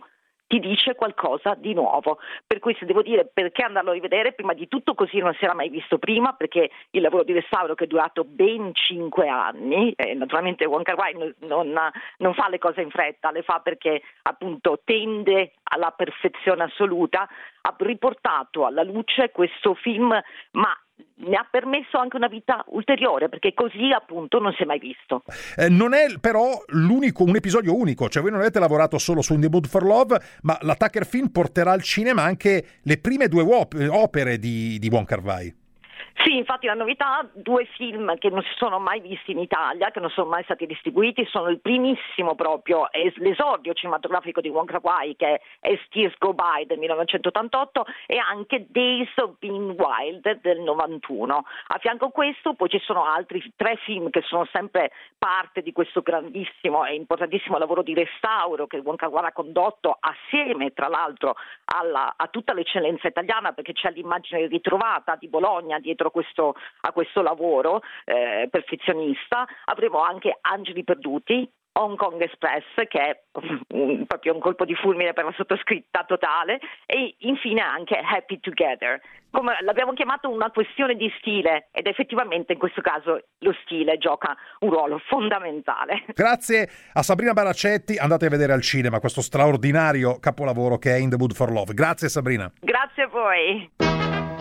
ti dice qualcosa di nuovo. Per cui se devo dire perché andarlo a rivedere, prima di tutto così non si era mai visto prima, perché il lavoro di restauro che è durato ben cinque anni, e naturalmente Wong Kar Wai non, non, non fa le cose in fretta, le fa perché appunto tende alla perfezione assoluta, ha riportato alla luce questo film, ma ne ha permesso anche una vita ulteriore perché così appunto non si è mai visto. Eh, non è però un episodio unico, cioè voi non avete lavorato solo su In the Mood for Love, ma la Tucker Film porterà al cinema anche le prime due opere di, di Wong Kar Wai. Sì, infatti la novità, due film che non si sono mai visti in Italia, che non sono mai stati distribuiti, sono il primissimo proprio, l'esordio cinematografico di Wong Kar-wai che è Tears Go By del 1988 e anche Days of Being Wild del 91. A fianco a questo poi ci sono altri tre film che sono sempre parte di questo grandissimo e importantissimo lavoro di restauro che Wong Kar-wai ha condotto assieme tra l'altro alla, a tutta l'eccellenza italiana perché c'è l'immagine ritrovata di Bologna dietro questo, a questo lavoro eh, perfezionista. Avremo anche Angeli Perduti, Hong Kong Express, che è proprio un colpo di fulmine per la sottoscritta totale, e infine anche Happy Together. Come l'abbiamo chiamato una questione di stile ed effettivamente in questo caso lo stile gioca un ruolo fondamentale. Grazie a Sabrina Baraccetti, andate a vedere al cinema questo straordinario capolavoro che è In the Mood for Love. Grazie Sabrina. Grazie a voi.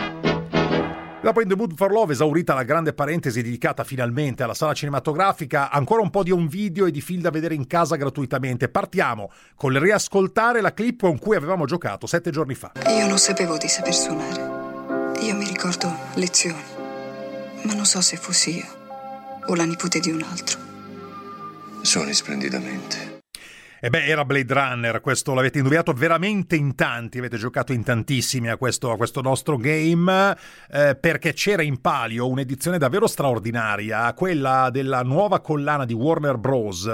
Dopo In the Mood for Love, esaurita la grande parentesi dedicata finalmente alla sala cinematografica, ancora un po' di un video e di film da vedere in casa gratuitamente. Partiamo con il riascoltare la clip con cui avevamo giocato sette giorni fa. Io non sapevo di saper suonare. Io mi ricordo lezioni, ma non so se fossi io o la nipote di un altro. Suoni splendidamente. E beh, era Blade Runner, questo l'avete indovinato veramente in tanti, avete giocato in tantissimi a questo, a questo nostro game, eh, perché c'era in palio un'edizione davvero straordinaria, quella della nuova collana di Warner Bros.,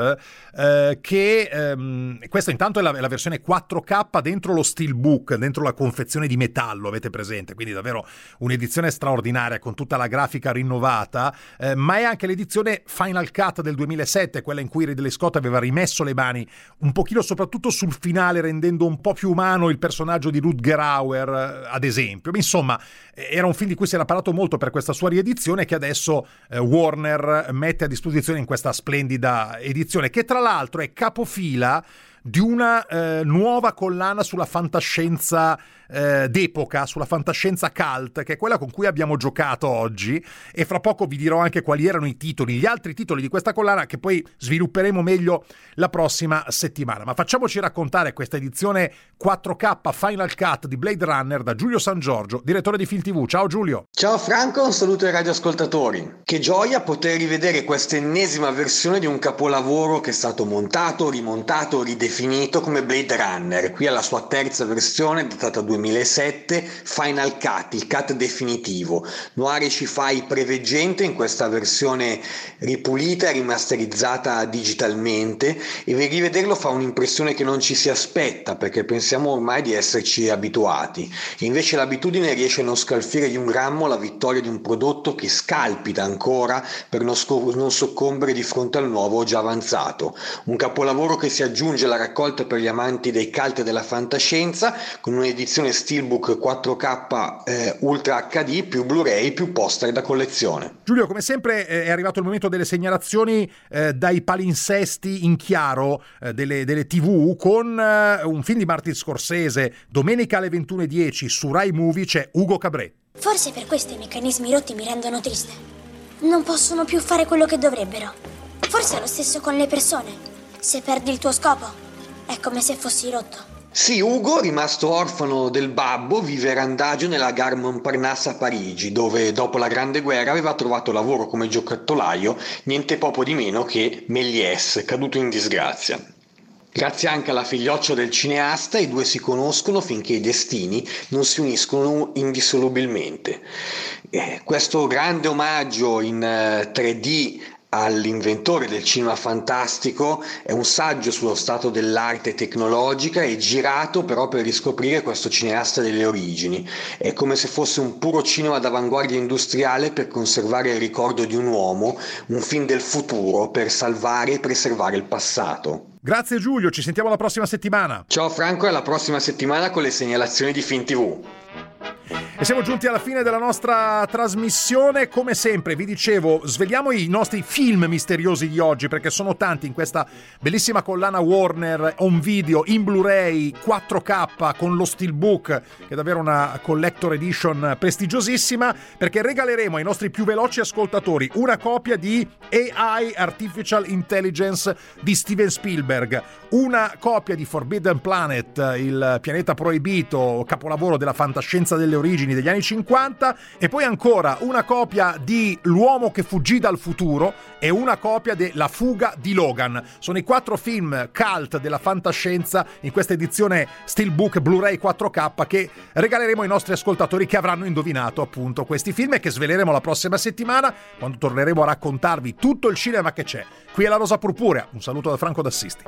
eh, che ehm, questa intanto è la, è la, versione 4K dentro lo steelbook, dentro la confezione di metallo, avete presente, quindi davvero un'edizione straordinaria con tutta la grafica rinnovata, eh, ma è anche l'edizione Final Cut del 2007, quella in cui Ridley Scott aveva rimesso le mani un pochino soprattutto sul finale rendendo un po' più umano il personaggio di Rutger Hauer, eh, ad esempio. Insomma, eh, era un film di cui si era parlato molto per questa sua riedizione che adesso eh, Warner mette a disposizione in questa splendida edizione, che tra l'altro è capofila di una eh, nuova collana sulla fantascienza eh, d'epoca, sulla fantascienza cult, che è quella con cui abbiamo giocato oggi e fra poco vi dirò anche quali erano i titoli, gli altri titoli di questa collana che poi svilupperemo meglio la prossima settimana. Ma facciamoci raccontare questa edizione 4K Final Cut di Blade Runner da Giulio San Giorgio, direttore di Film TV. Ciao Giulio. Ciao Franco, un saluto ai radioascoltatori. Che gioia poter rivedere questa ennesima versione di un capolavoro che è stato montato, rimontato, ridefinito come Blade Runner, qui alla sua terza versione datata 2000 2007 Final Cut, il cut definitivo. Noire ci fa il preveggente in questa versione ripulita e rimasterizzata digitalmente e rivederlo fa un'impressione che non ci si aspetta perché pensiamo ormai di esserci abituati. invece l'abitudine riesce a non scalfire di un grammo la vittoria di un prodotto che scalpita ancora per non, sc- non soccombere di fronte al nuovo già avanzato. Un capolavoro che si aggiunge alla raccolta per gli amanti dei cult e della fantascienza con un'edizione Steelbook 4K eh, Ultra HD più Blu-ray più poster da collezione. Giulio, come sempre eh, è arrivato il momento delle segnalazioni eh, dai palinsesti in chiaro eh, delle, delle, TV con eh, un film di Martin Scorsese, domenica alle 21.10 su Rai Movie c'è Ugo Cabré. Forse per questo i meccanismi rotti mi rendono triste. Non possono più fare quello che dovrebbero. Forse è lo stesso con le persone. Se perdi il tuo scopo, è come se fossi rotto. Sì, Ugo, rimasto orfano del babbo, vive randagio nella Gare Montparnasse a Parigi, dove dopo la Grande Guerra aveva trovato lavoro come giocattolaio, niente poco di meno che Méliès, caduto in disgrazia. Grazie anche alla figlioccia del cineasta, i due si conoscono finché i destini non si uniscono indissolubilmente. Eh, questo grande omaggio in 3D eh, all'inventore del cinema fantastico, è un saggio sullo stato dell'arte tecnologica e girato però per riscoprire questo cineasta delle origini. È come se fosse un puro cinema d'avanguardia industriale per conservare il ricordo di un uomo, un film del futuro per salvare e preservare il passato. Grazie Giulio, ci sentiamo la prossima settimana. Ciao Franco e alla prossima settimana con le segnalazioni di Film TV. E siamo giunti alla fine della nostra trasmissione. Come sempre, vi dicevo, svegliamo i nostri film misteriosi di oggi perché sono tanti in questa bellissima collana Warner on video in Blu-ray 4K con lo Steelbook, che è davvero una collector edition prestigiosissima. Perché regaleremo ai nostri più veloci ascoltatori una copia di AI Artificial Intelligence di Steven Spielberg, una copia di Forbidden Planet, il pianeta proibito, capolavoro della fantascienza delle origini degli anni 50 e poi ancora una copia di L'uomo che fuggì dal futuro e una copia de La fuga di Logan. Sono i quattro film cult della fantascienza in questa edizione Steelbook Blu-ray 4K che regaleremo ai nostri ascoltatori che avranno indovinato appunto questi film e che sveleremo la prossima settimana quando torneremo a raccontarvi tutto il cinema che c'è. Qui è la Rosa Purpurea. Un saluto da Franco D'Assisti.